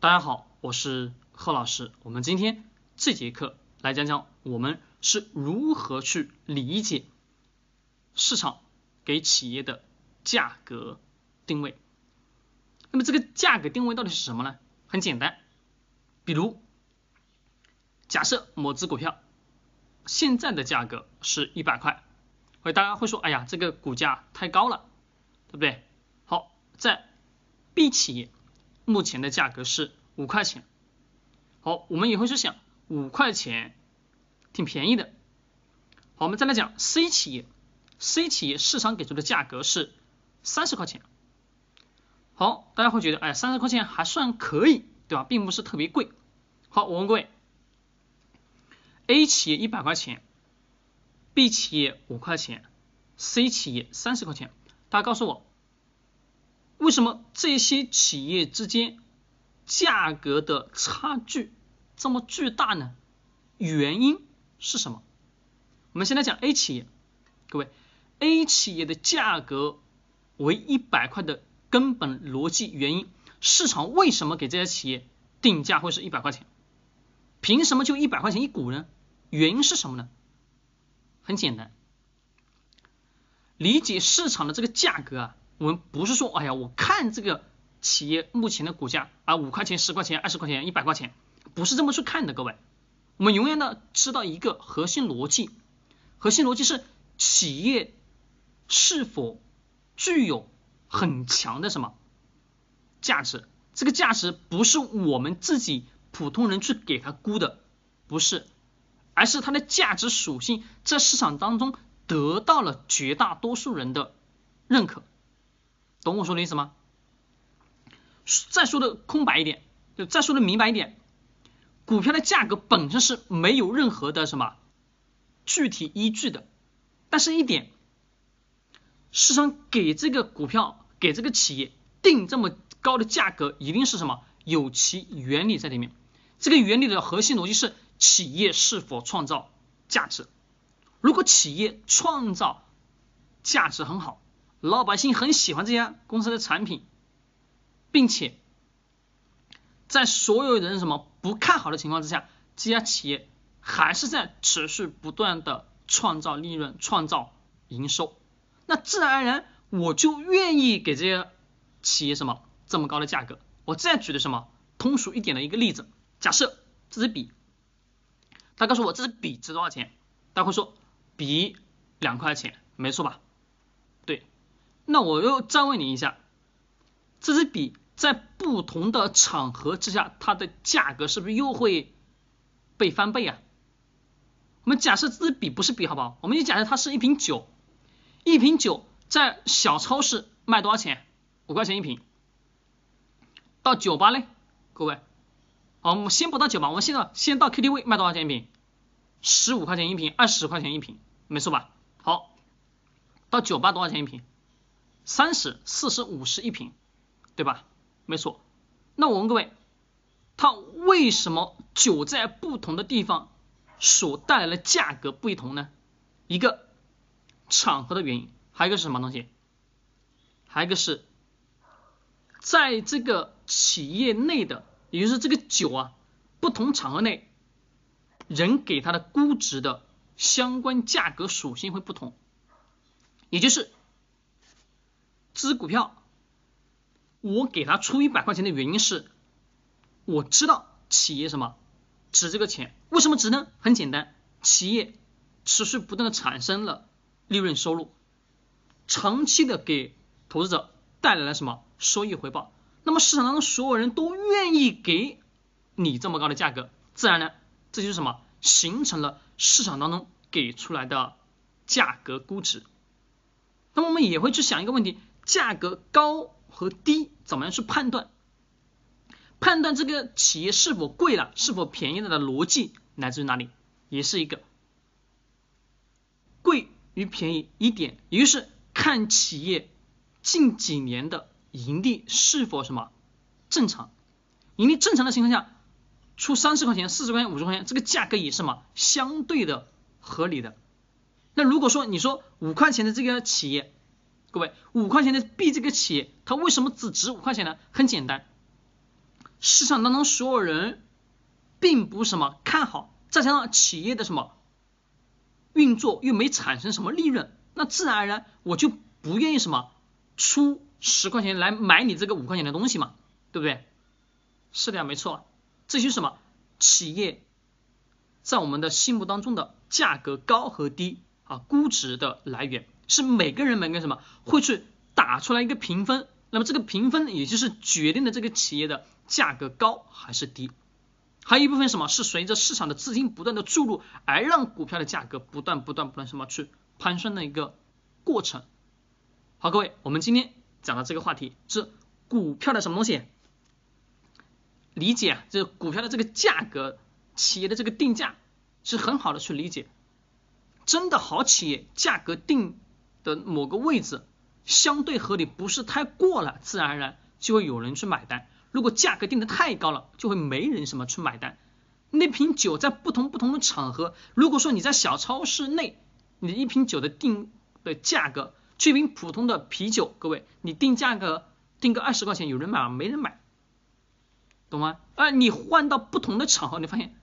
大家好，我是贺老师。我们今天这节课来讲讲我们是如何去理解市场给企业的价格定位。那么这个价格定位到底是什么呢？很简单，比如假设某只股票现在的价格是一百块，会大家会说，哎呀，这个股价太高了，对不对？好，在 B 企业。目前的价格是五块钱，好，我们也会去想五块钱挺便宜的。好，我们再来讲 C 企业，C 企业市场给出的价格是三十块钱。好，大家会觉得，哎，三十块钱还算可以，对吧？并不是特别贵。好，我问各位，A 企业一百块钱，B 企业五块钱，C 企业三十块钱，大家告诉我。为什么这些企业之间价格的差距这么巨大呢？原因是什么？我们先来讲 A 企业，各位，A 企业的价格为一百块的根本逻辑原因，市场为什么给这些企业定价会是一百块钱？凭什么就一百块钱一股呢？原因是什么呢？很简单，理解市场的这个价格啊。我们不是说，哎呀，我看这个企业目前的股价啊，五块钱、十块钱、二十块钱、一百块钱，不是这么去看的，各位。我们永远的知道一个核心逻辑，核心逻辑是企业是否具有很强的什么价值？这个价值不是我们自己普通人去给它估的，不是，而是它的价值属性在市场当中得到了绝大多数人的认可。懂我说的意思吗？再说的空白一点，就再说的明白一点，股票的价格本身是没有任何的什么具体依据的，但是一点，市场给这个股票给这个企业定这么高的价格，一定是什么有其原理在里面。这个原理的核心逻辑是企业是否创造价值。如果企业创造价值很好。老百姓很喜欢这家公司的产品，并且在所有人什么不看好的情况之下，这家企业还是在持续不断的创造利润、创造营收，那自然而然我就愿意给这些企业什么这么高的价格。我再举的什么通俗一点的一个例子，假设这支笔，他告诉我这支笔值多少钱，大家会说笔两块钱，没错吧？对那我又再问你一下，这支笔在不同的场合之下，它的价格是不是又会被翻倍啊？我们假设这支笔不是笔，好不好？我们就假设它是一瓶酒，一瓶酒在小超市卖多少钱？五块钱一瓶。到酒吧嘞，各位，好，我们先不到酒吧，我们现在先到 KTV 卖多少钱一瓶？十五块钱一瓶，二十块钱一瓶，没错吧？好，到酒吧多少钱一瓶？三十、四十、五十一瓶，对吧？没错。那我问各位，它为什么酒在不同的地方所带来的价格不一同呢？一个场合的原因，还有一个是什么东西？还有一个是在这个企业内的，也就是这个酒啊，不同场合内人给它的估值的相关价格属性会不同，也就是。这只股票，我给他出一百块钱的原因是，我知道企业什么值这个钱，为什么值呢？很简单，企业持续不断的产生了利润收入，长期的给投资者带来了什么？收益回报，那么市场当中所有人都愿意给你这么高的价格，自然呢，这就是什么？形成了市场当中给出来的价格估值。那么我们也会去想一个问题。价格高和低怎么样去判断？判断这个企业是否贵了，是否便宜了的逻辑来自于哪里？也是一个贵与便宜一点，也就是看企业近几年的盈利是否什么正常。盈利正常的情况下，出三十块钱、四十块钱、五十块钱，这个价格也是嘛相对的合理的。那如果说你说五块钱的这个企业，各位，五块钱的币这个企业，它为什么只值五块钱呢？很简单，市场当中所有人并不什么看好，再加上企业的什么运作又没产生什么利润，那自然而然我就不愿意什么出十块钱来买你这个五块钱的东西嘛，对不对？是的呀，没错，这些什么企业在我们的心目当中的价格高和低啊，估值的来源是每个人每个什么会去打出来一个评分。那么这个评分也就是决定了这个企业的价格高还是低，还有一部分什么是随着市场的资金不断的注入而让股票的价格不断不断不断什么去攀升的一个过程。好，各位，我们今天讲的这个话题是股票的什么东西？理解啊，这股票的这个价格，企业的这个定价是很好的去理解。真的好企业价格定的某个位置。相对合理，不是太过了，自然而然就会有人去买单。如果价格定的太高了，就会没人什么去买单。那瓶酒在不同不同的场合，如果说你在小超市内，你一瓶酒的定的价格，这瓶普通的啤酒，各位，你定价格定个二十块钱，有人买吗？没人买，懂吗？啊，你换到不同的场合，你发现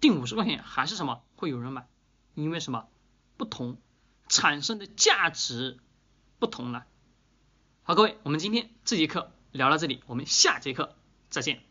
定五十块钱还是什么会有人买？因为什么？不同产生的价值。不同了。好，各位，我们今天这节课聊到这里，我们下节课再见。